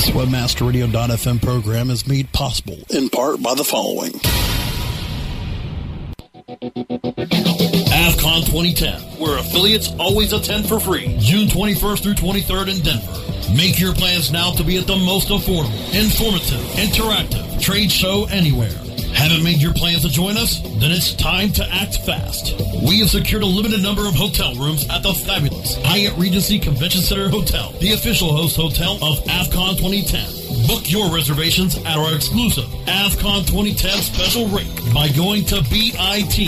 This WebmasterRadio.fm program is made possible in part by the following. AFCON 2010, where affiliates always attend for free, June 21st through 23rd in Denver. Make your plans now to be at the most affordable, informative, interactive trade show anywhere. Haven't made your plans to join us? Then it's time to act fast. We have secured a limited number of hotel rooms at the fabulous Hyatt Regency Convention Center Hotel, the official host hotel of AFCON 2010. Book your reservations at our exclusive AFCON 2010 special rate by going to bit.ly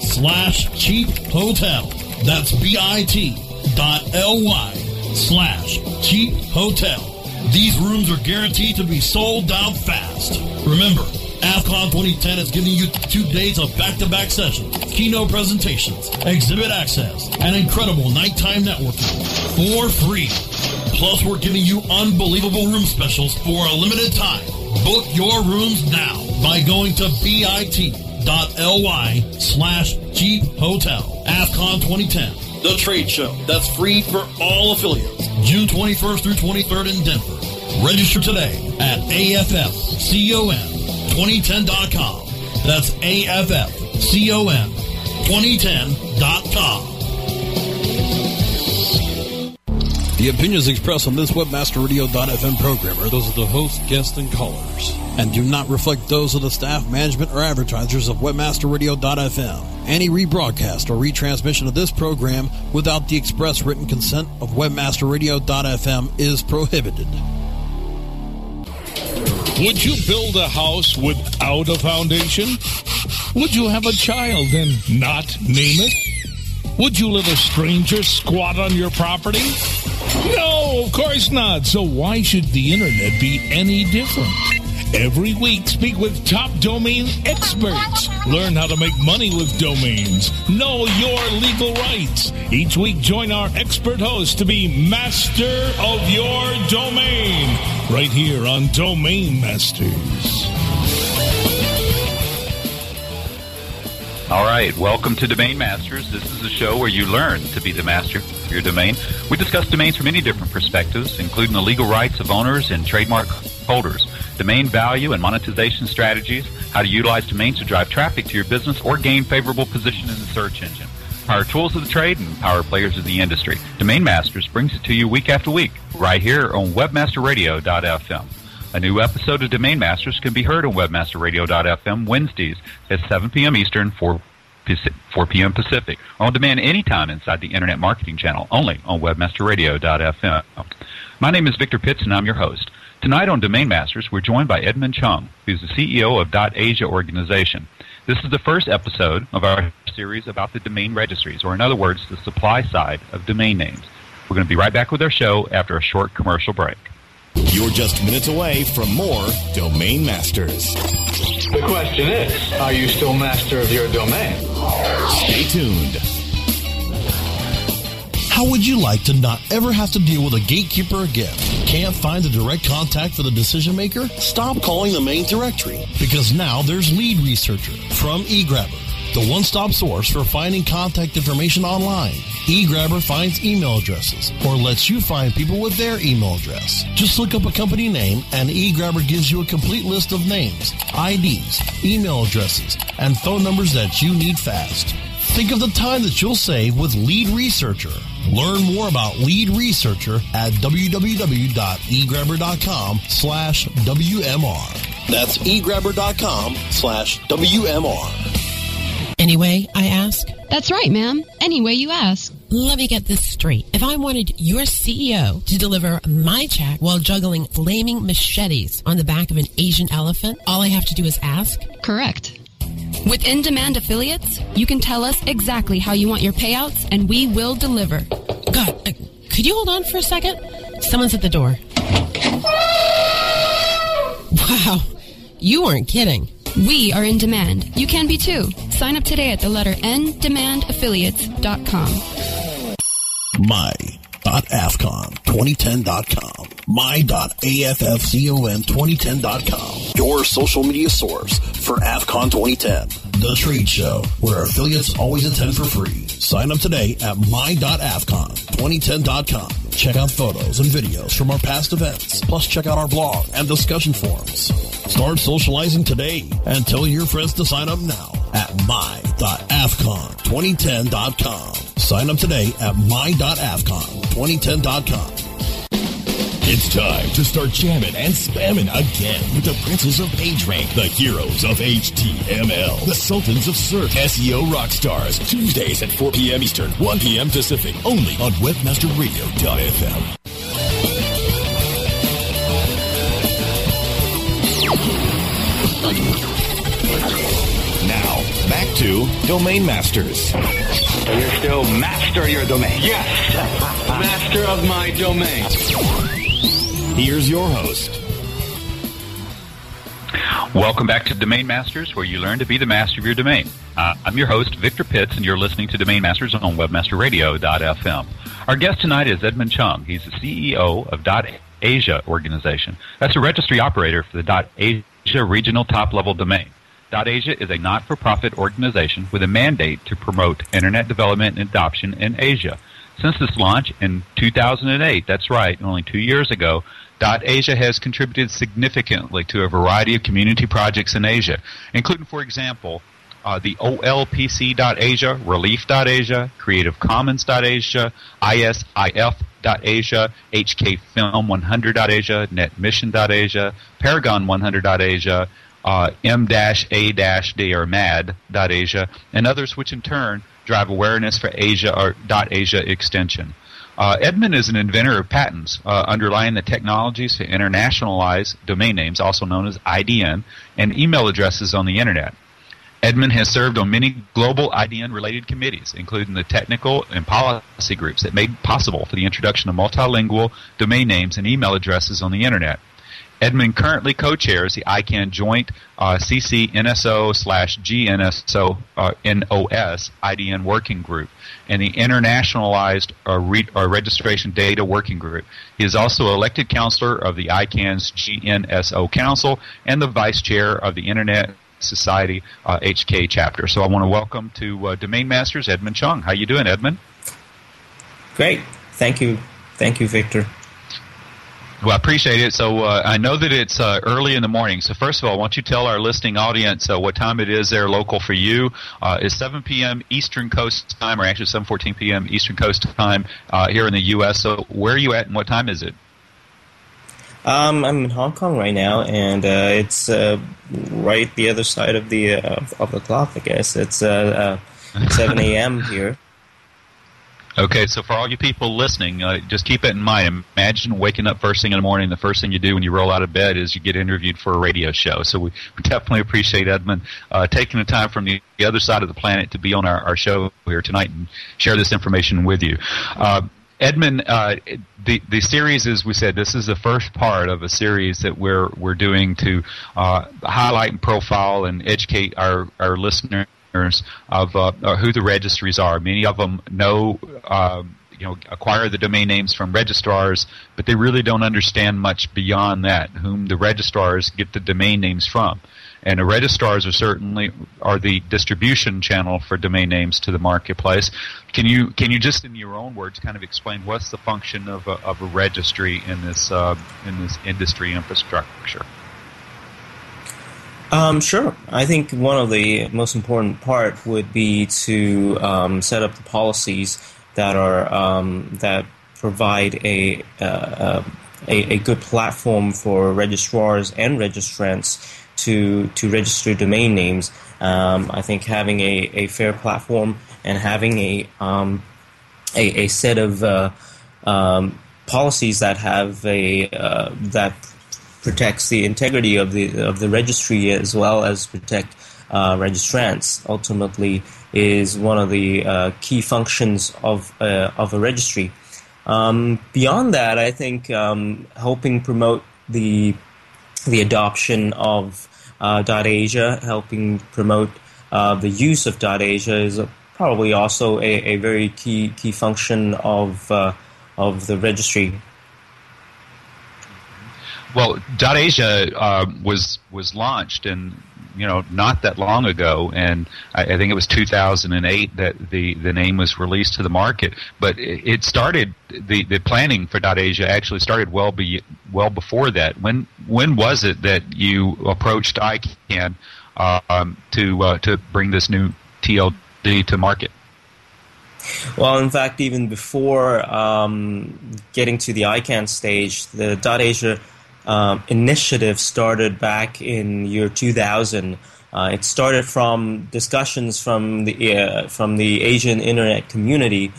slash cheap hotel. That's bit.ly slash cheap hotel. These rooms are guaranteed to be sold out fast. Remember, AFCON 2010 is giving you two days of back-to-back sessions, keynote presentations, exhibit access, and incredible nighttime networking for free. Plus, we're giving you unbelievable room specials for a limited time. Book your rooms now by going to bit.ly slash cheap hotel. AFCON 2010, the trade show that's free for all affiliates. June 21st through 23rd in Denver. Register today at AFFCON2010.com. That's AFFCON2010.com. The opinions expressed on this WebmasterRadio.fm program are those of the host, guests, and callers, and do not reflect those of the staff, management, or advertisers of WebmasterRadio.fm. Any rebroadcast or retransmission of this program without the express written consent of WebmasterRadio.fm is prohibited. Would you build a house without a foundation? Would you have a child and not name it? Would you let a stranger squat on your property? No, of course not. So why should the internet be any different? Every week, speak with top domain experts. Learn how to make money with domains. Know your legal rights. Each week, join our expert host to be master of your domain. Right here on Domain Masters. All right, welcome to Domain Masters. This is a show where you learn to be the master of your domain. We discuss domains from many different perspectives, including the legal rights of owners and trademark holders, domain value and monetization strategies, how to utilize domains to drive traffic to your business or gain favorable position in the search engine, power tools of the trade, and power players of the industry. Domain Masters brings it to you week after week, right here on WebmasterRadio.fm. A new episode of Domain Masters can be heard on WebmasterRadio.fm Wednesdays at 7 p.m. Eastern, 4, 4 p.m. Pacific, on demand anytime inside the Internet Marketing Channel, only on WebmasterRadio.fm. My name is Victor Pitts, and I'm your host. Tonight on Domain Masters, we're joined by Edmund Chung, who's the CEO of .Asia organization. This is the first episode of our series about the domain registries, or in other words, the supply side of domain names. We're going to be right back with our show after a short commercial break. You're just minutes away from more Domain Masters. The question is, are you still master of your domain? Stay tuned. How would you like to not ever have to deal with a gatekeeper again? Can't find a direct contact for the decision maker? Stop calling the main directory because now there's Lead Researcher from eGrabber, the one-stop source for finding contact information online. eGrabber finds email addresses or lets you find people with their email address. Just look up a company name and eGrabber gives you a complete list of names, IDs, email addresses, and phone numbers that you need fast. Think of the time that you'll save with Lead Researcher. Learn more about Lead Researcher at www.egrabber.com slash WMR. That's egrabber.com slash WMR. Anyway, I ask? That's right, ma'am. Anyway, you ask. Let me get this straight. If I wanted your CEO to deliver my check while juggling flaming machetes on the back of an Asian elephant, all I have to do is ask? Correct. With in demand affiliates, you can tell us exactly how you want your payouts and we will deliver. God, uh, could you hold on for a second? Someone's at the door. Wow, you weren't kidding. We are in demand. You can be too. Sign up today at the letter N demandaffiliates.com. My.AFCON2010.com. My.AFFCON2010.com. Your social media source for AFCON 2010. The trade show where affiliates always attend for free. Sign up today at my.afcon2010.com. Check out photos and videos from our past events. Plus check out our blog and discussion forums. Start socializing today and tell your friends to sign up now at my.afcon2010.com. Sign up today at my.afcon2010.com. It's time to start jamming and spamming again with the princes of PageRank, the heroes of HTML, the sultans of search, SEO rock stars. Tuesdays at 4 p.m. Eastern, 1 p.m. Pacific, only on WebmasterRadio.fm. Now, back to Domain Masters. You're still master your domain? Yes. master of my domain. Here's your host. Welcome back to Domain Masters, where you learn to be the master of your domain. Uh, I'm your host, Victor Pitts, and you're listening to Domain Masters on WebmasterRadio.fm. Our guest tonight is Edmund Chung. He's the CEO of .Asia organization. That's a registry operator for the .Asia regional top-level domain. .Asia is a not-for-profit organization with a mandate to promote internet development and adoption in Asia. Since its launch in 2008, that's right, only two years ago, Asia has contributed significantly to a variety of community projects in Asia, including, for example, uh, the OLPC.Asia, Relief.Asia, Creative Commons.Asia, ISIF.Asia, HKFilm100.Asia, NetMission.Asia, Paragon100.Asia, uh, M-A-D or MAD.Asia, and others which in turn drive awareness for Asia or .Asia extension. Uh, Edmund is an inventor of patents uh, underlying the technologies to internationalize domain names, also known as IDN, and email addresses on the Internet. Edmund has served on many global IDN related committees, including the technical and policy groups that made possible for the introduction of multilingual domain names and email addresses on the Internet. Edmund currently co-chairs the ICANN joint uh, CCNSO slash GNSO uh, NOS IDN working group and the internationalized uh, re- uh, registration data working group. He is also elected counselor of the ICANN's GNSO Council and the vice chair of the Internet Society HK uh, chapter. So I want to welcome to uh, Domain Masters Edmund Chung. How you doing, Edmund? Great. Thank you. Thank you, Victor. Well, I appreciate it. So uh, I know that it's uh, early in the morning. So first of all, why don't you tell our listening audience uh, what time it is there local for you? Uh, it's 7 p.m. Eastern Coast time, or actually 7:14 p.m. Eastern Coast time uh, here in the U.S. So where are you at, and what time is it? Um, I'm in Hong Kong right now, and uh, it's right the other side of the of the clock. I guess it's 7 a.m. here. Okay, so for all you people listening, uh, just keep it in mind. Imagine waking up first thing in the morning. The first thing you do when you roll out of bed is you get interviewed for a radio show. So we definitely appreciate Edmund uh, taking the time from the, the, other side of the planet to be on our, our, show here tonight and share this information with you. Uh, Edmund, uh, the the series, as we said, this is the first part of a series that we're we're doing to uh, highlight and profile and educate our our listeners of uh, who the registries are. Many of them know. Um, you know, acquire the domain names from registrars, but they really don't understand much beyond that. Whom the registrars get the domain names from, and the registrars are certainly are the distribution channel for domain names to the marketplace. Can you can you just in your own words kind of explain what's the function of a, of a registry in this uh, in this industry infrastructure? Um, sure. I think one of the most important part would be to um, set up the policies that are um, that provide a, uh, a, a good platform for registrars and registrants to to register domain names. Um, I think having a, a fair platform and having a um, a, a, set of uh, um, policies that have a uh, that protects the integrity of the of the registry as well as protect uh, registrants. Ultimately, is one of the uh, key functions of uh, of a registry. Um, beyond that, I think um, helping promote the the adoption of uh, .Asia, helping promote uh, the use of .Asia is a, probably also a, a, very key key function of of the registry. Well, Dot .Asia uh, was was launched and you know not that long ago, and I, I, think it was 2008 that the the name was released to the market. But it, it started the the planning for Dot .Asia actually started well be well before that. When when was it that you approached ICANN uh, um, to uh, to bring this new TLD to market? Well, in fact, even before um, getting to the ICANN stage, the Dot .Asia um, initiative started back in year 2000. Uh, it started from discussions from the uh, from the Asian internet community,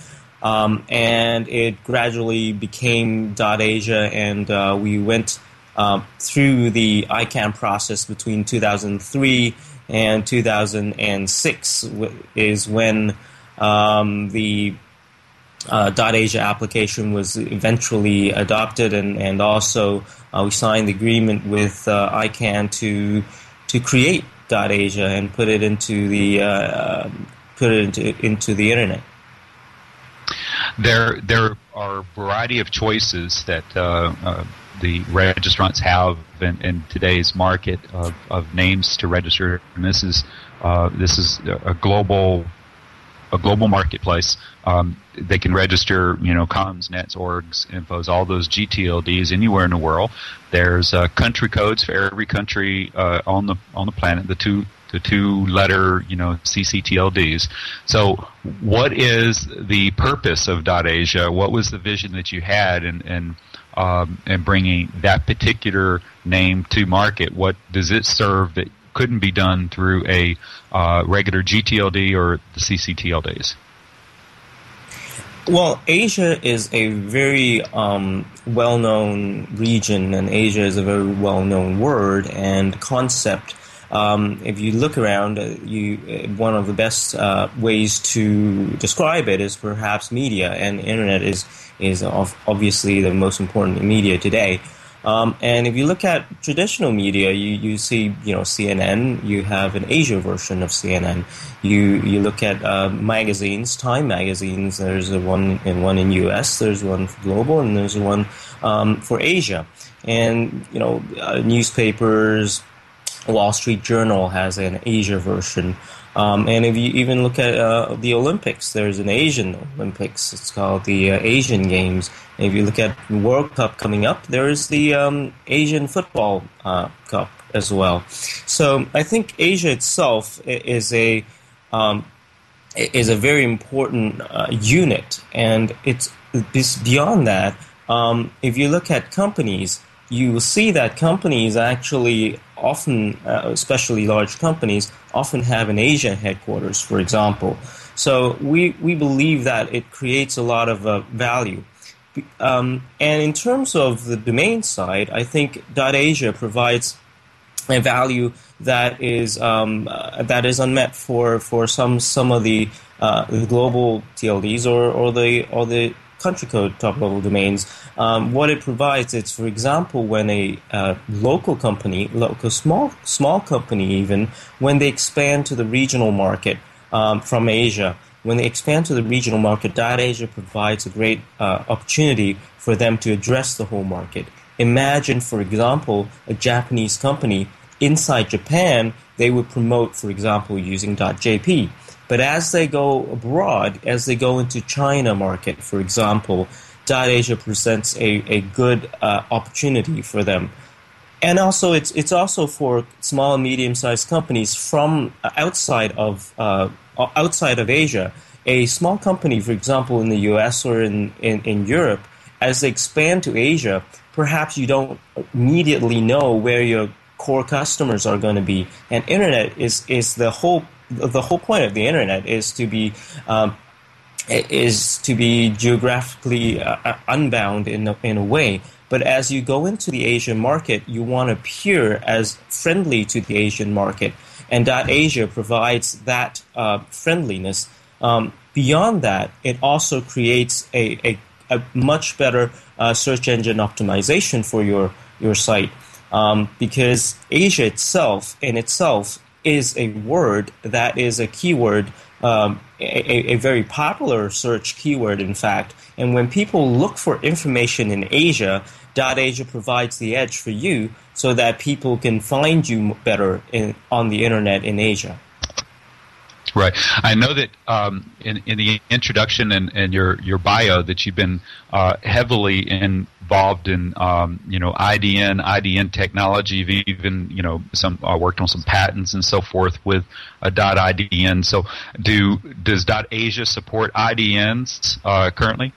um, and it gradually became .Asia, and uh, we went uh, through the ICANN process between 2003 and 2006 is when um, the uh, .Asia application was eventually adopted, and, and also we signed the agreement with uh, ICANN to to create .Asia and put it into the uh, put it into, into the internet. There there are a variety of choices that uh, uh, the registrants have in, in today's market of, of, names to register, and this is uh, this is a global a global marketplace. Um, they can register, you know, coms, nets, orgs, infos, all those GTLDs anywhere in the world. There's uh, country codes for every country uh, on the on the planet. The two the two letter, you know, CCTLDs. So, what is the purpose of Dot .Asia? What was the vision that you had in in, um, in bringing that particular name to market? What does it serve that couldn't be done through a uh, regular GTLD or the CCTLDs? Well, Asia is a very um, well known region, and Asia is a very well known word and concept. Um, if you look around, uh, you uh, one of the best uh, ways to describe it is perhaps media, and internet is is obviously the most important media today. Um, and if you look at traditional media, you, you see, you know, CNN, you have an Asia version of CNN. You, you look at uh, magazines, Time magazines, there's a one in one in US, there's one for global, and there's one um, for Asia. And, you know, uh, newspapers, Wall Street Journal has an Asia version. Um, and if you even look at uh, the Olympics, there's an Asian Olympics. It's called the uh, Asian Games. And if you look at World Cup coming up, there is the um, Asian Football uh, Cup as well. So I think Asia itself is a um, is a very important uh, unit, and it's, beyond that. Um, if you look at companies, you will see that companies actually often, uh, especially large companies, often have an Asian headquarters, for example. So we, we believe that it creates a lot of uh, value. Um, and in terms of the domain side, I think .Asia provides a value that is um, uh, that is unmet for, for some some of the, uh, the global TLDs or, or the or the country code top level domains. Um, what it provides, is, for example, when a uh, local company, local small small company even, when they expand to the regional market um, from Asia, when they expand to the regional market, .Asia provides a great uh, opportunity for them to address the whole market. Imagine, for example, a Japanese company inside Japan, they would promote, for example, using .jp. But as they go abroad, as they go into China market, for example, Asia presents a, a good uh, opportunity for them. And also, it's, it's also for small and medium sized companies from outside of, uh, outside of Asia. A small company, for example, in the US or in, in, in Europe, as they expand to Asia, perhaps you don't immediately know where your core customers are going to be. And internet is, is the whole the whole point of the internet is to be um, is to be geographically uh, uh, unbound in a, in a way. But as you go into the Asian market, you want to appear as friendly to the Asian market, and .Asia provides that uh, friendliness. Um, beyond that, it also creates a, a, a much better uh, search engine optimization for your your site um, because Asia itself in itself is a word that is a keyword, um, a, a, very popular search keyword, in fact. And when people look for information in Asia, Asia provides the edge for you so that people can find you better in, on the internet in Asia. Right. I know that um, in, in the introduction and, and your, your bio that you've been uh, heavily involved in um, you know IDN, IDN technology. Even you know some uh, worked on some patents and so forth with a .IDN. So do does .Asia support IDNs uh, currently?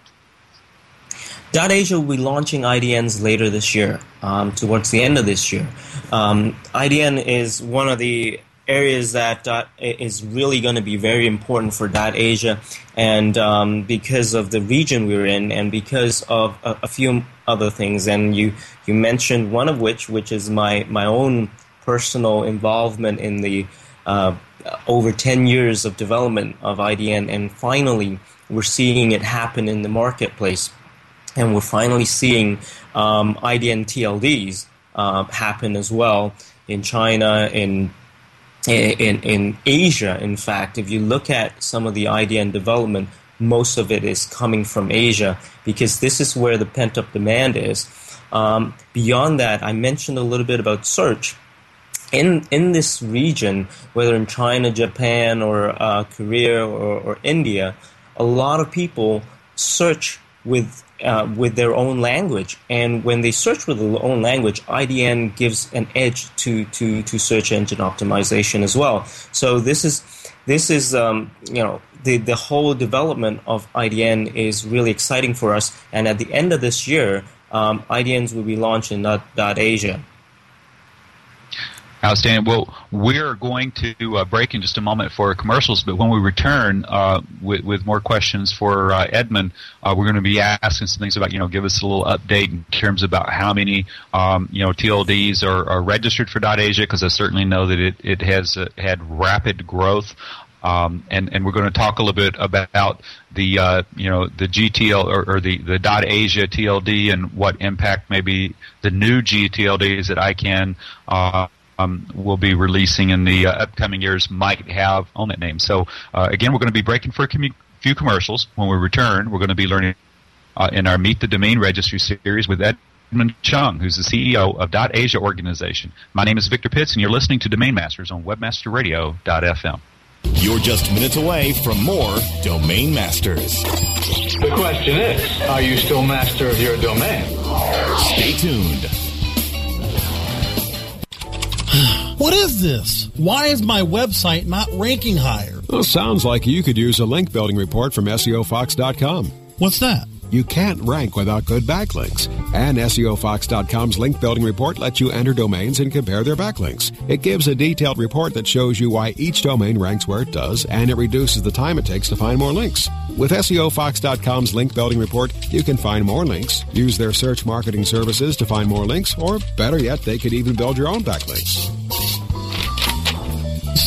.Asia will be launching IDNs later this year, um, towards the end of this year. Um, IDN is one of the areas that uh, is really going to be very important for Dot Asia, and um, because of the region we're in, and because of a, a, few other things. And you you mentioned one of which, which is my my own personal involvement in the uh, over ten years of development of IDN, and finally we're seeing it happen in the marketplace, and we're finally seeing um, IDN TLDs uh, happen as well in China in in, in Asia, in fact, if you look at some of the IDN development, most of it is coming from Asia because this is where the pent up demand is. Um, beyond that, I mentioned a little bit about search. In, in this region, whether in China, Japan, or uh, Korea, or, or India, a lot of people search with uh, with their own language. And when they search with their own language, IDN gives an edge to, to, to search engine optimization as well. So this is this is um, you know the the whole development of IDN is really exciting for us. And at the end of this year, um, IDNs will be launched in Asia. Outstanding. Well, we're going to uh, break in just a moment for commercials, but when we return uh, with, with, more questions for uh, Edmund, uh, we're going to be asking some things about, you know, give us a little update in terms about how many, um, you know, TLDs are, are registered for .Asia, because I certainly know that it, it has uh, had rapid growth. Um, and, and we're going to talk a little bit about the uh, you know the GTL or, or, the the dot Asia TLD and what impact maybe the new GTLDs that ICANN uh, um, will be releasing in the uh, upcoming years might have on that name. So uh, again, we're going to be breaking for a commu- few commercials. When we return, we're going to be learning uh, in our Meet the Domain Registry series with Edmund Chung, who's the CEO of Dot Asia organization. My name is Victor Pitts, and you're listening to Domain Masters on WebmasterRadio.fm. You're just minutes away from more Domain Masters. The question is, are you still master of your domain? Stay tuned. What is this? Why is my website not ranking higher? Well, sounds like you could use a link building report from SEOFox.com. What's that? You can't rank without good backlinks. And SEOFox.com's link building report lets you enter domains and compare their backlinks. It gives a detailed report that shows you why each domain ranks where it does, and it reduces the time it takes to find more links. With SEOFox.com's link building report, you can find more links, use their search marketing services to find more links, or better yet, they could even build your own backlinks.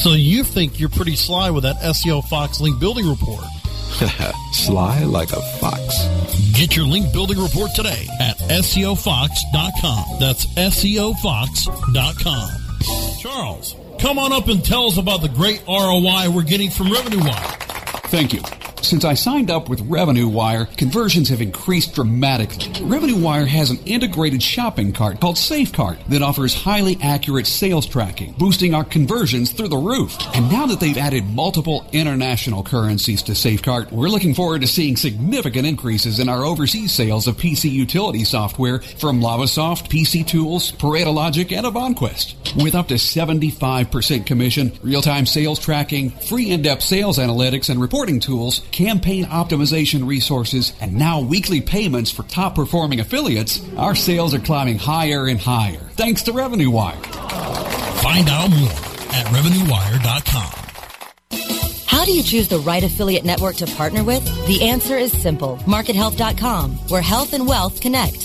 So you think you're pretty sly with that SEO Fox link building report? Sly like a fox. Get your link building report today at SEOFox.com. That's SEOFox.com. Charles, come on up and tell us about the great ROI we're getting from Revenue Wire. Thank you. Since I signed up with Revenue Wire, conversions have increased dramatically. Revenue Wire has an integrated shopping cart called SafeCart that offers highly accurate sales tracking, boosting our conversions through the roof. And now that they've added multiple international currencies to SafeCart, we're looking forward to seeing significant increases in our overseas sales of PC utility software from Lavasoft, PC Tools, Pareto Logic, and Avanquest. With up to 75% commission, real-time sales tracking, free in-depth sales analytics and reporting tools, campaign optimization resources, and now weekly payments for top performing affiliates, our sales are climbing higher and higher thanks to Revenue Wire. Find out more at RevenueWire.com. How do you choose the right affiliate network to partner with? The answer is simple. MarketHealth.com, where health and wealth connect.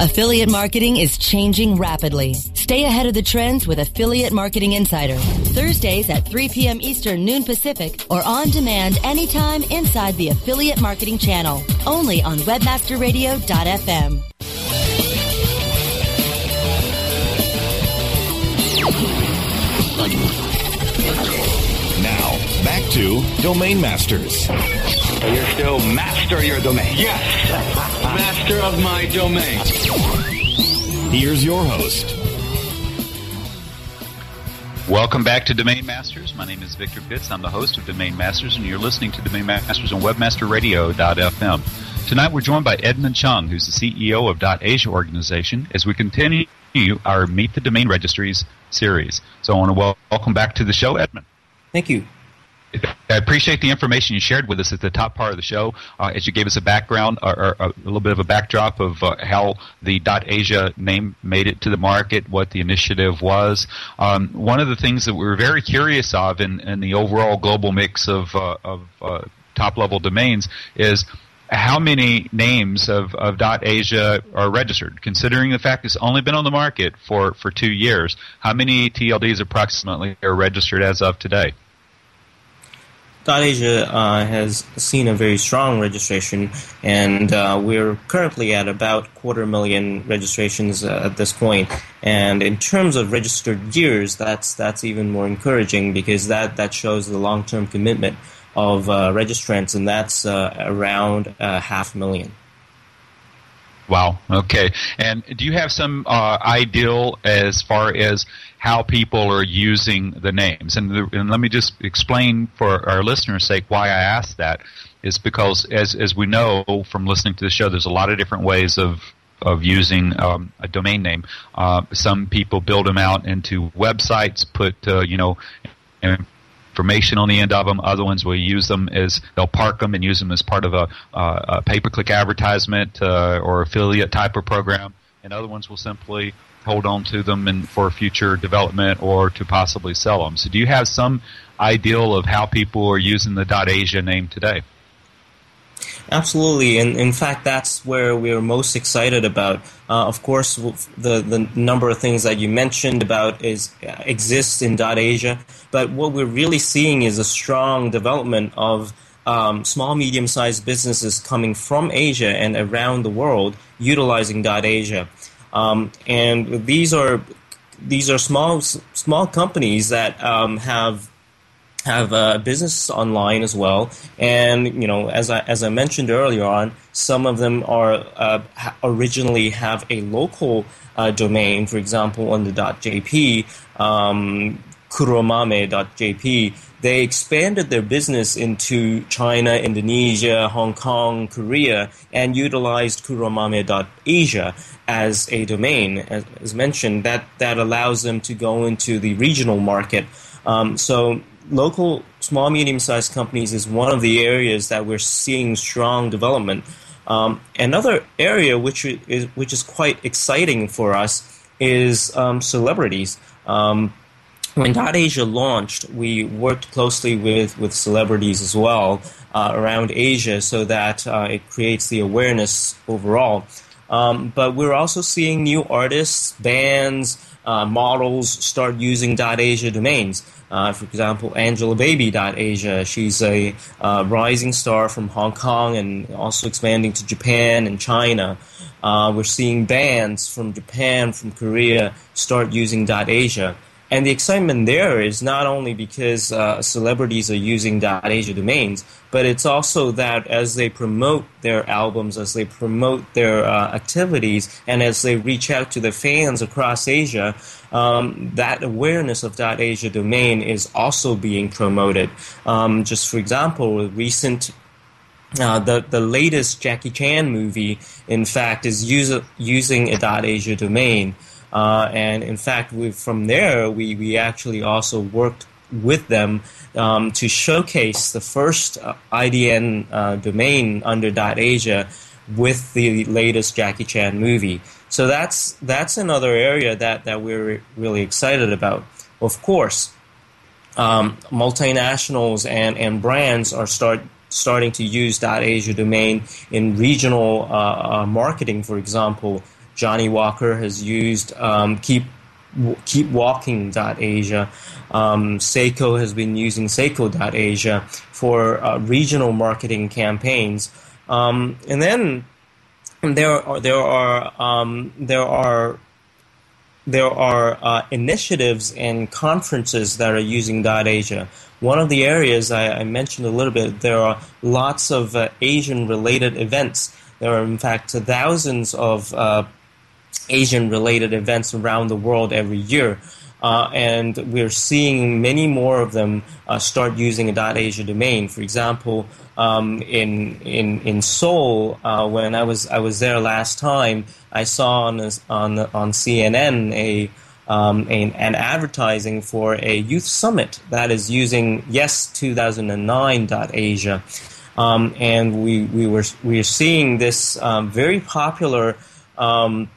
Affiliate marketing is changing rapidly. Stay ahead of the trends with Affiliate Marketing Insider. Thursdays at 3 p.m. Eastern, noon Pacific, or on demand anytime inside the Affiliate Marketing Channel. Only on WebmasterRadio.fm. Now, back to Domain Masters. So you're still master of your domain? Yes. Master of my domain. Here's your host. Welcome back to Domain Masters. My name is Victor Pitts. I'm the host of Domain Masters, and you're listening to Domain Masters on WebmasterRadio.fm. Tonight we're joined by Edmund Chung, who's the CEO of .Asia organization, as we continue our Meet the Domain Registries series. So I want to welcome back to the show, Edmund. Thank you. I appreciate the information you shared with us at the top part of the show, uh, as you gave us a background or, or a little bit of a backdrop of uh, how the .Asia name made it to the market, what the initiative was. Um, one of the things that we were very curious of in, in the overall global mix of, uh, of uh, top-level domains is how many names of, of .Asia are registered? Considering the fact it's only been on the market for, for two years, how many TLDs approximately are registered as of today? Asia uh, has seen a very strong registration, and uh, we're currently at about quarter million registrations uh, at this point. And in terms of registered years, that's that's even more encouraging because that that shows the long term commitment of uh, registrants, and that's uh, around uh, half a million. Wow. Okay. And do you have some uh, ideal as far as how people are using the names? And, the, and let me just explain for our listeners' sake why I asked that. Is because as as we know from listening to the show, there's a lot of different ways of of using um, a domain name. Uh, some people build them out into websites, put uh, you know information on the end of them. Other ones will use them as they'll park them and use them as part of a, uh, a pay-per-click advertisement uh, or affiliate type of program. And other ones will simply hold on to them and for future development or to possibly sell them. So, do you have some ideal of how people are using the .asia name today? Absolutely, and in fact, that's where we're most excited about. Uh, of course, the the number of things that you mentioned about is uh, exists in .asia, but what we're really seeing is a strong development of um, small, medium-sized businesses coming from Asia and around the world utilizing .asia, um, and these are these are small small companies that um, have have a business online as well. And you know, as I as I mentioned earlier on, some of them are uh, originally have a local uh, domain. For example, on the .jp, um, kuromame.jp, they expanded their business into China, Indonesia, Hong Kong, Korea, and utilized kuromame.asia as a domain. As, as mentioned, that that allows them to go into the regional market. Um, so local small medium sized companies is one of the areas that we're seeing strong development. Um, another area which is which is quite exciting for us is um, celebrities. Um, when Dot Asia launched, we worked closely with, with celebrities as well uh, around Asia so that uh, it creates the awareness overall. Um, but we're also seeing new artists, bands, uh, models start using .asia domains. Uh, for example, AngelaBaby.asia. She's a uh, rising star from Hong Kong and also expanding to Japan and China. Uh, we're seeing bands from Japan, from Korea start using .asia. And the excitement there is not only because uh, celebrities are using .asia domains, but it's also that as they promote their albums, as they promote their uh, activities, and as they reach out to the fans across Asia, um, that awareness of .asia domain is also being promoted. Um, just for example, recent uh, the the latest Jackie Chan movie, in fact, is use, using a .asia domain. Uh, and in fact, we, from there, we, we actually also worked with them um, to showcase the first uh, IDN uh, domain under .asia with the latest Jackie Chan movie. So that's that's another area that, that we're really excited about. Of course, um, multinationals and, and brands are start starting to use .asia domain in regional uh, uh, marketing. For example, Johnnie Walker has used um, keep keep walking .asia. Um, Seiko has been using Seiko.asia for uh, regional marketing campaigns. Um, and then there are there are um, there are there are uh, initiatives and conferences that are using .asia. One of the areas I, I mentioned a little bit, there are lots of uh, Asian-related events. There are, in fact, thousands of uh, Asian-related events around the world every year. Uh, and we're seeing many more of them uh, start using a .asia domain. For example, um, in in in Seoul, uh, when I was I was there last time, I saw on on on CNN a um, an, an, advertising for a youth summit that is using yes 2009.asia. Um, and we, we were we are seeing this um, very popular um,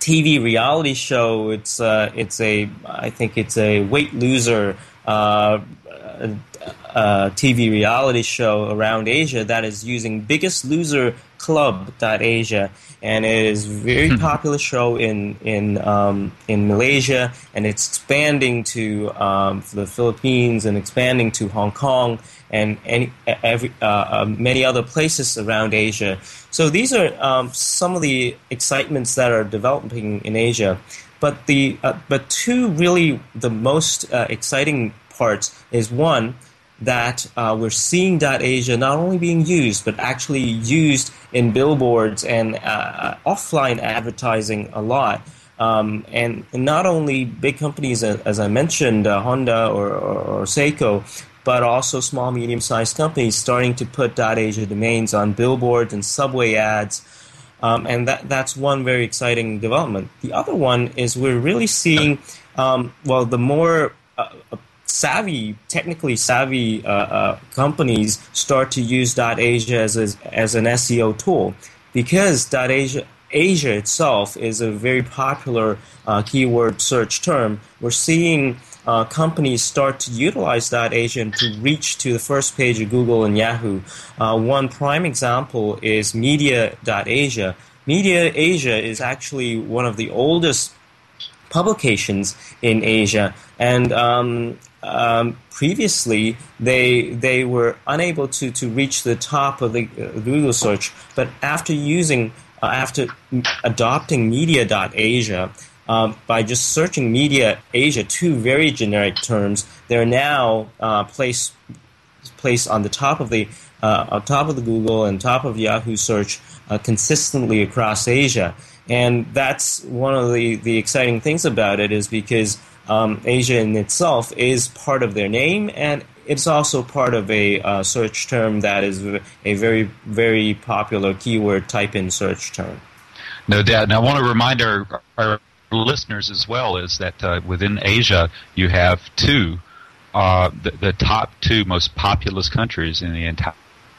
TV reality show. It's uh, it's a I think it's a weight loser uh, uh, TV reality show around Asia that is using Biggest Loser Club.asia, and it is a very hmm. popular show in in um, in Malaysia, and it's expanding to um, the Philippines and expanding to Hong Kong and any, every, uh, uh, many other places around Asia. So these are um, some of the excitements that are developing in Asia. But the uh, but two really the most uh, exciting parts is one that uh, we're seeing .asia not only being used but actually used in billboards and uh, offline advertising a lot. Um, and not only big companies, as I mentioned, uh, Honda or, or, or, Seiko, but also small, medium-sized companies starting to put .asia domains on billboards and subway ads. Um, and that, that's one very exciting development. The other one is we're really seeing, um, well, the more uh, savvy, technically savvy uh, uh, companies start to use .asia as, as an SEO tool because .asia Asia itself is a very popular uh, keyword search term. We're seeing uh, companies start to utilize .asia to reach to the first page of Google and Yahoo. Uh, one prime example is Media.asia. Media Asia is actually one of the oldest publications in Asia, and um, um, previously they they were unable to, to reach the top of the uh, Google search, but after using uh, after adopting Media.asia, uh, by just searching Media Asia, two very generic terms, they're now uh, placed placed on the top of the uh, on top of the Google and top of Yahoo search uh, consistently across Asia, and that's one of the the exciting things about it is because um, Asia in itself is part of their name, and it's also part of a uh, search term that is a very, very popular keyword type in search term. No doubt. And I want to remind our, our listeners as well is that uh, within Asia, you have two, uh, the, the top two most populous countries in the entire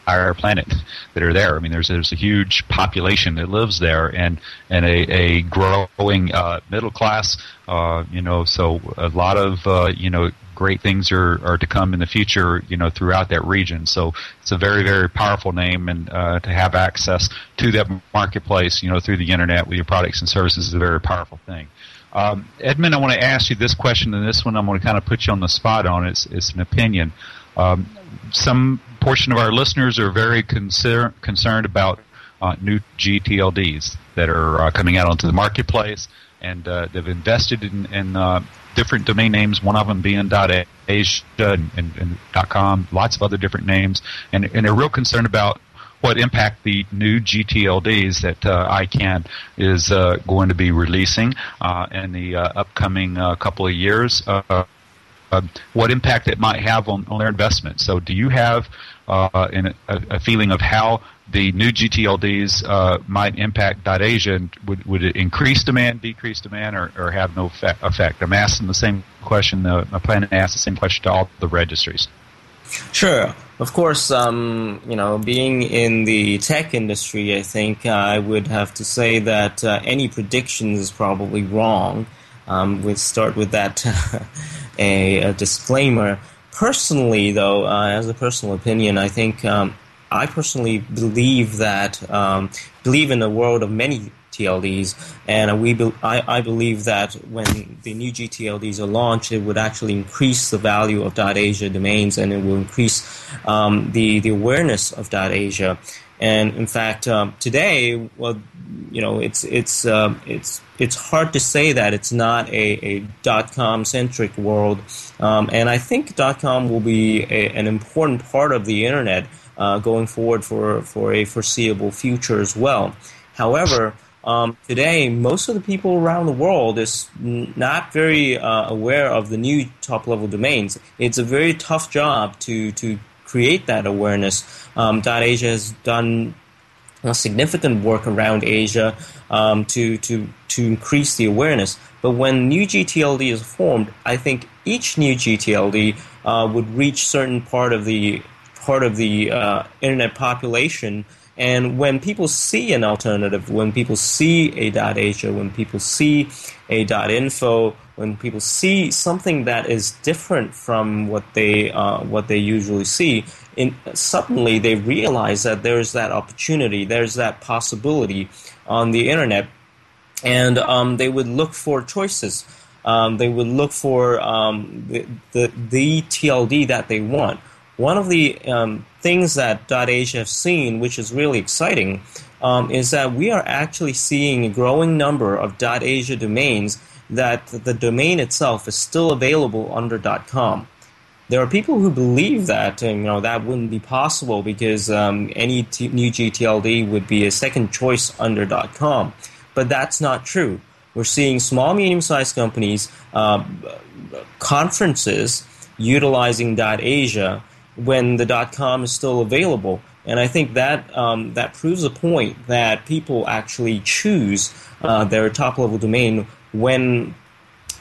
entire planet that are there. I mean, there's there's a huge population that lives there, and and a, a growing uh, middle class. Uh, you know, so a lot of uh, you know great things are, are to come in the future. You know, throughout that region. So it's a very very powerful name, and uh, to have access to that marketplace, you know, through the internet with your products and services is a very powerful thing. Um, Edmund, I want to ask you this question, and this one I'm going to kind of put you on the spot on. It's, it's an opinion. Um, some portion of our listeners are very concer- concerned about uh, new GTLDs that are uh, coming out onto the marketplace, and uh, they've invested in, in uh, different domain names. One of them being .asia and, and, and .com, lots of other different names, and, and they're real concerned about what impact the new GTLDs that uh, ICANN is uh, going to be releasing uh, in the uh, upcoming uh, couple of years. Uh, uh, what impact it might have on, on their investment. So, do you have uh, in a, a, feeling of how the new GTLDs uh, might impact .Asia? And Would, would it increase demand, decrease demand, or, or have no effect? I'm asking the same question. Uh, I plan to ask the same question to all the registries. Sure. Of course, um, you know, being in the tech industry, I think I would have to say that uh, any prediction is probably wrong. Um, we'll start with that a, a, disclaimer. Personally, though, uh, as a personal opinion, I think um, I personally believe that um, believe in a world of many TLDs, and we be, I, I, believe that when the new GTLDs are launched, it would actually increase the value of .Asia domains, and it will increase um, the the awareness of .Asia. And in fact, um, today, well, you know, it's it's uh, it's it's hard to say that it's not a, a dot com centric world, um, and I think dot com will be a, an important part of the internet uh, going forward for for a foreseeable future as well. However, um, today, most of the people around the world is not very uh, aware of the new top level domains. It's a very tough job to, to create that awareness. Um, Asia has done significant work around Asia um, to, to, to increase the awareness. But when new GTLD is formed, I think each new GTLD uh, would reach certain part of the part of the uh, internet population and when people see an alternative, when people see a .asia, when people see a .info, when people see something that is different from what they uh, what they usually see, in, suddenly they realize that there's that opportunity, there's that possibility on the internet, and um, they would look for choices. Um, they would look for um, the, the, the TLD that they want. One of the um, things that .Asia have seen, which is really exciting, um, is that we are actually seeing a growing number of .Asia domains that the domain itself is still available under .com. There are people who believe that you know that wouldn't be possible because um, any t- new GTLD would be a second choice under .com, but that's not true. We're seeing small, medium-sized companies, uh, conferences utilizing .Asia when the com is still available. And I think that um, that proves a point that people actually choose uh, their top level domain when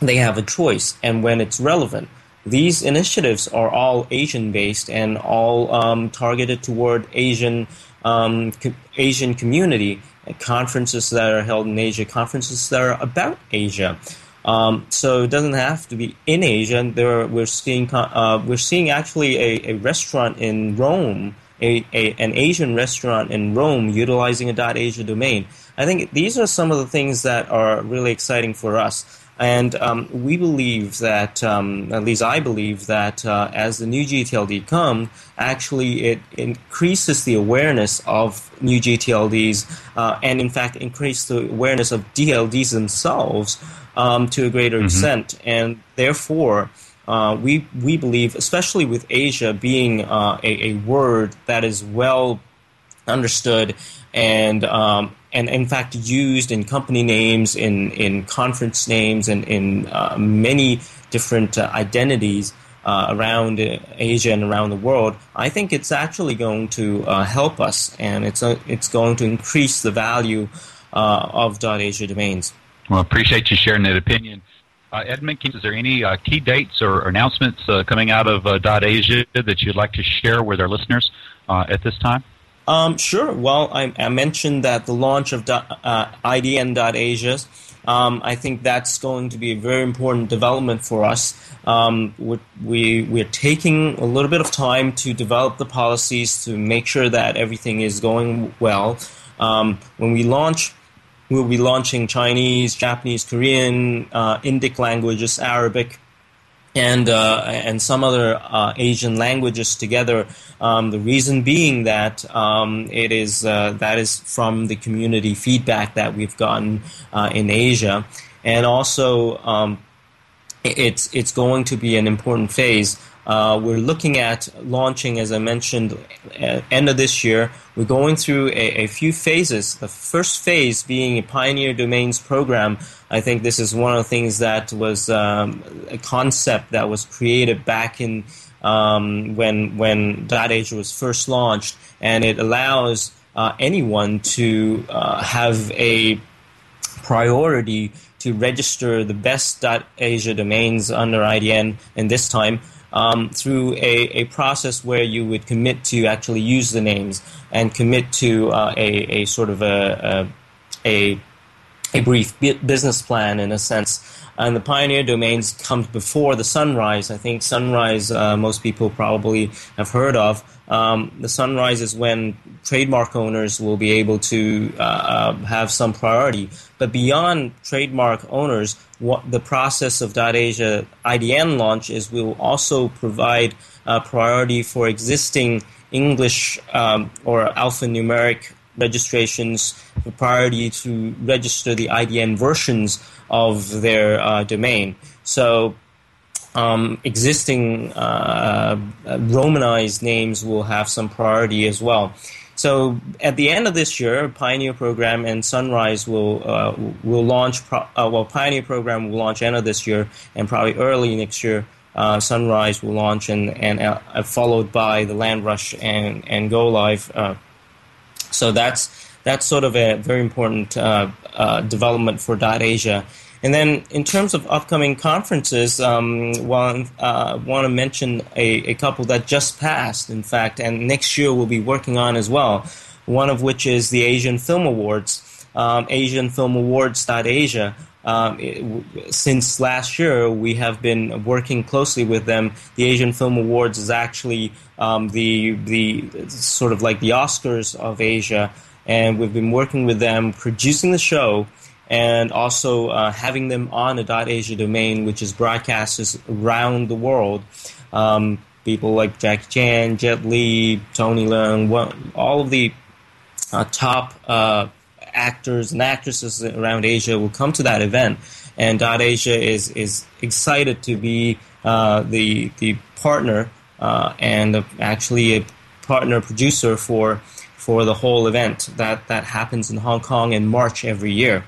they have a choice and when it's relevant. These initiatives are all Asian based and all um, targeted toward Asian um, co- Asian community conferences that are held in Asia, conferences that are about Asia. Um, so it doesn't have to be in Asia. There, we're seeing uh, we're seeing actually a, a restaurant in Rome, a, a, an Asian restaurant in Rome utilizing a .asia domain. I think these are some of the things that are really exciting for us. And um, we believe that, um, at least I believe that, uh, as the new GTLD come, actually it increases the awareness of new GTLDs, uh, and in fact increase the awareness of TLDs themselves um, to a greater mm-hmm. extent, and therefore. Uh, we we believe, especially with Asia being uh, a, a, word that is well understood and um, and in fact used in company names, in in conference names, and in uh, many different uh, identities uh, around Asia and around the world. I think it's actually going to uh, help us, and it's it's going to increase the value of .asia domains. Well, I appreciate you sharing that opinion. Uh, Edmond, is there any uh, key dates or announcements uh, coming out of uh, .asia that you'd like to share with our listeners uh, at this time? Um, sure. Well, I, I, mentioned that the launch of uh, IDN.asia, um, I think that's going to be a very important development for us. Um, we, we're taking a little bit of time to develop the policies to make sure that everything is going well. Um, when we launch We'll be launching Chinese, Japanese, Korean, uh, Indic languages, Arabic, and uh, and some other uh, Asian languages together. Um, the reason being that um, it is uh, that is from the community feedback that we've gotten uh, in Asia, and also um, it's it's going to be an important phase Uh, we're looking at launching, as I mentioned, uh, end of this year. We're going through a, a, few phases. The first phase being a Pioneer Domains program. I think this is one of the things that was um, a concept that was created back in um, when when .Asia was first launched, and it allows uh, anyone to uh, have a priority to register the best .Asia domains under IDN, and this time um, through a, a process where you would commit to actually use the names and commit to uh, a, a sort of a, a, a, a brief business plan in a sense. And the pioneer domains comes before the sunrise. I think sunrise, uh, most people probably have heard of. Um, the sunrise is when trademark owners will be able to uh, uh have some priority. But beyond trademark owners, what the process of .Asia IDN launch is we will also provide priority for existing English um, or alphanumeric registrations priority to register the IDN versions of their uh, domain. So um, existing uh, Romanized names will have some priority as well. So at the end of this year, Pioneer Program and Sunrise will uh, will launch. Pro- uh, well, Pioneer Program will launch end of this year, and probably early next year, uh, Sunrise will launch, and and uh, followed by the Land Rush and and Go Live. Uh, so that's that's sort of a very important uh, development for Dot .Asia. And then, in terms of upcoming conferences, um, uh, want to mention a, a, couple that just passed, in fact, and next year we'll be working on as well. One of which is the Asian Film Awards, um, Asian Film Awards.asia. Um, it, since last year, we have been working closely with them. The Asian Film Awards is actually um, the the sort of like the Oscars of Asia, and we've been working with them, producing the show and also uh, having them on a .asia domain, which is broadcasters around the world. Um, people like Jackie Chan, Jet Li, Tony Leung, all of the uh, top uh, actors and actresses around Asia will come to that event. And .asia is is excited to be uh, the the partner uh, and actually a partner producer for for the whole event that that happens in Hong Kong in March every year.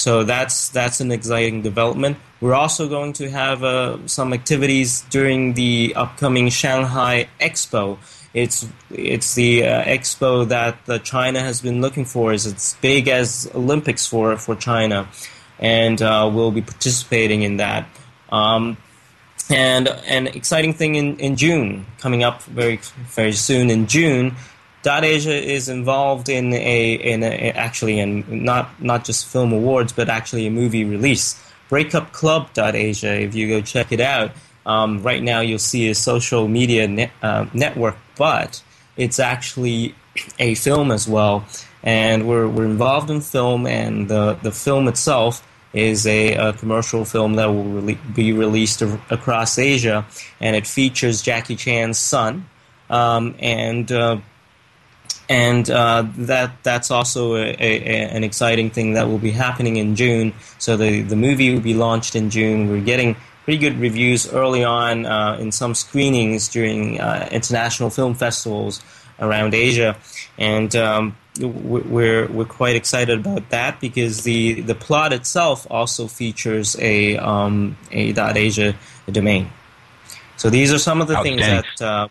So that's that's an exciting development. We're also going to have uh, some activities during the upcoming Shanghai Expo. It's it's the uh, expo that uh, China has been looking for. Is it's big as Olympics for for China, and uh, we'll be participating in that. Um, and an exciting thing in, in June coming up very very soon in June .Asia is involved in a in a, actually in not not just film awards but actually a movie release. Breakup Club Asia. If you go check it out, um, right now you'll see a social media net, uh, network, but it's actually a film as well. And we're we're involved in film, and the the film itself is a, a commercial film that will re- be released across Asia, and it features Jackie Chan's son. Um, and uh, and uh, that that's also a, a, an exciting thing that will be happening in June. So the the movie will be launched in June. We're getting pretty good reviews early on uh, in some screenings during uh, international film festivals around Asia, and um, we're we're quite excited about that because the the plot itself also features a um, a .asia domain. So these are some of the things that. Uh,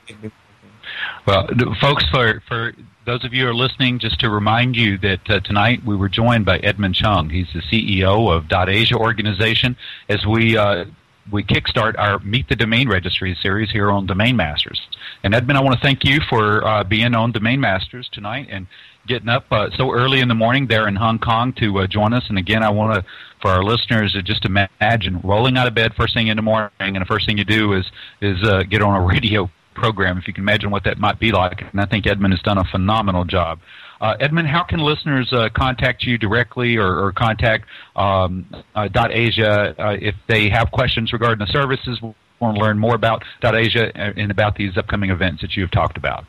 well, folks, for for those of you who are listening, just to remind you that uh, tonight we were joined by Edmond Chung. He's the CEO of .Asia organization as we uh, we kickstart our Meet the Domain Registry series here on Domain Masters. And Edmond, I want to thank you for uh, being on Domain Masters tonight and getting up uh, so early in the morning there in Hong Kong to uh, join us. And again, I want to, for our listeners, to just imagine rolling out of bed first thing in the morning, and the first thing you do is is uh, get on a radio program, if you can imagine what that might be like. And I think Edmond has done a phenomenal job. Uh, Edmond, how can listeners uh, contact you directly or, or contact um, uh, .Asia uh, if they have questions regarding the services, want to learn more about .Asia and about these upcoming events that you have talked about?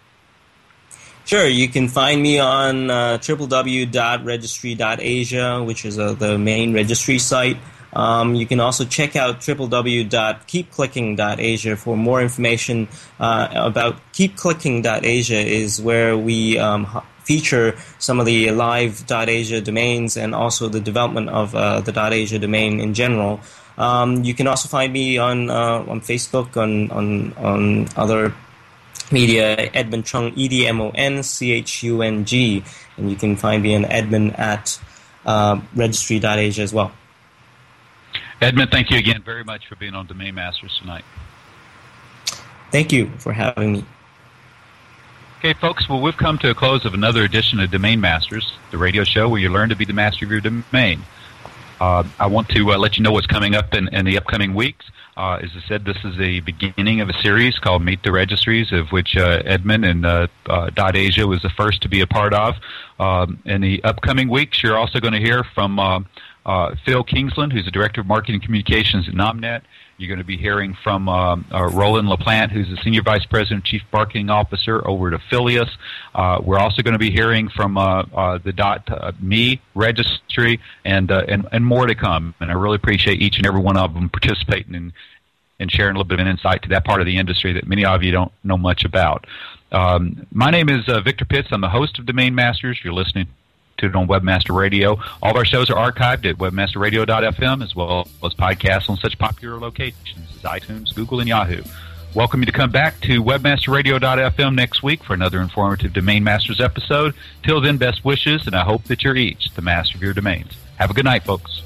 Sure, you can find me on uh, www.registry.asia, which is uh, the main registry site. Um, you can also check out www.keepclicking.asia for more information uh, about keepclicking.asia is where we um, feature some of the live .asia domains and also the development of uh, the .asia domain in general. Um, you can also find me on uh, on Facebook on on on other media Edmond Chung E D M O N C H U N G, and you can find me on Edmond at uh, registry.asia as well. Edmond, thank you again very much for being on Domain Masters tonight. Thank you for having me. Okay, folks, well, we've come to a close of another edition of Domain Masters, the radio show where you learn to be the master of your domain. Uh, I want to uh, let you know what's coming up in, in the upcoming weeks. Uh, as I said, this is the beginning of a series called Meet the Registries, of which uh, Edmond and uh, uh, Dot Asia was the first to be a part of. Um, in the upcoming weeks, you're also going to hear from uh, Phil Kingsland, who's the Director of Marketing Communications at Nominet. You're going to be hearing from um, uh, Roland LaPlante, who's the Senior Vice President, Chief Marketing Officer over at Afilias. Uh, we're also going to be hearing from uh, uh, the Dot uh, Me Registry and, and and more to come. And I really appreciate each and every one of them participating in and sharing a little bit of an insight to that part of the industry that many of you don't know much about. Um, my name is Victor Pitts. I'm the host of Domain Masters. You're listening on Webmaster Radio. All of our shows are archived at webmasterradio.fm as well as podcasts on such popular locations as iTunes, Google, and Yahoo. Welcome you to come back to webmasterradio.fm next week for another informative Domain Masters episode. Till then, best wishes, and I hope that you're each the master of your domains. Have a good night, folks.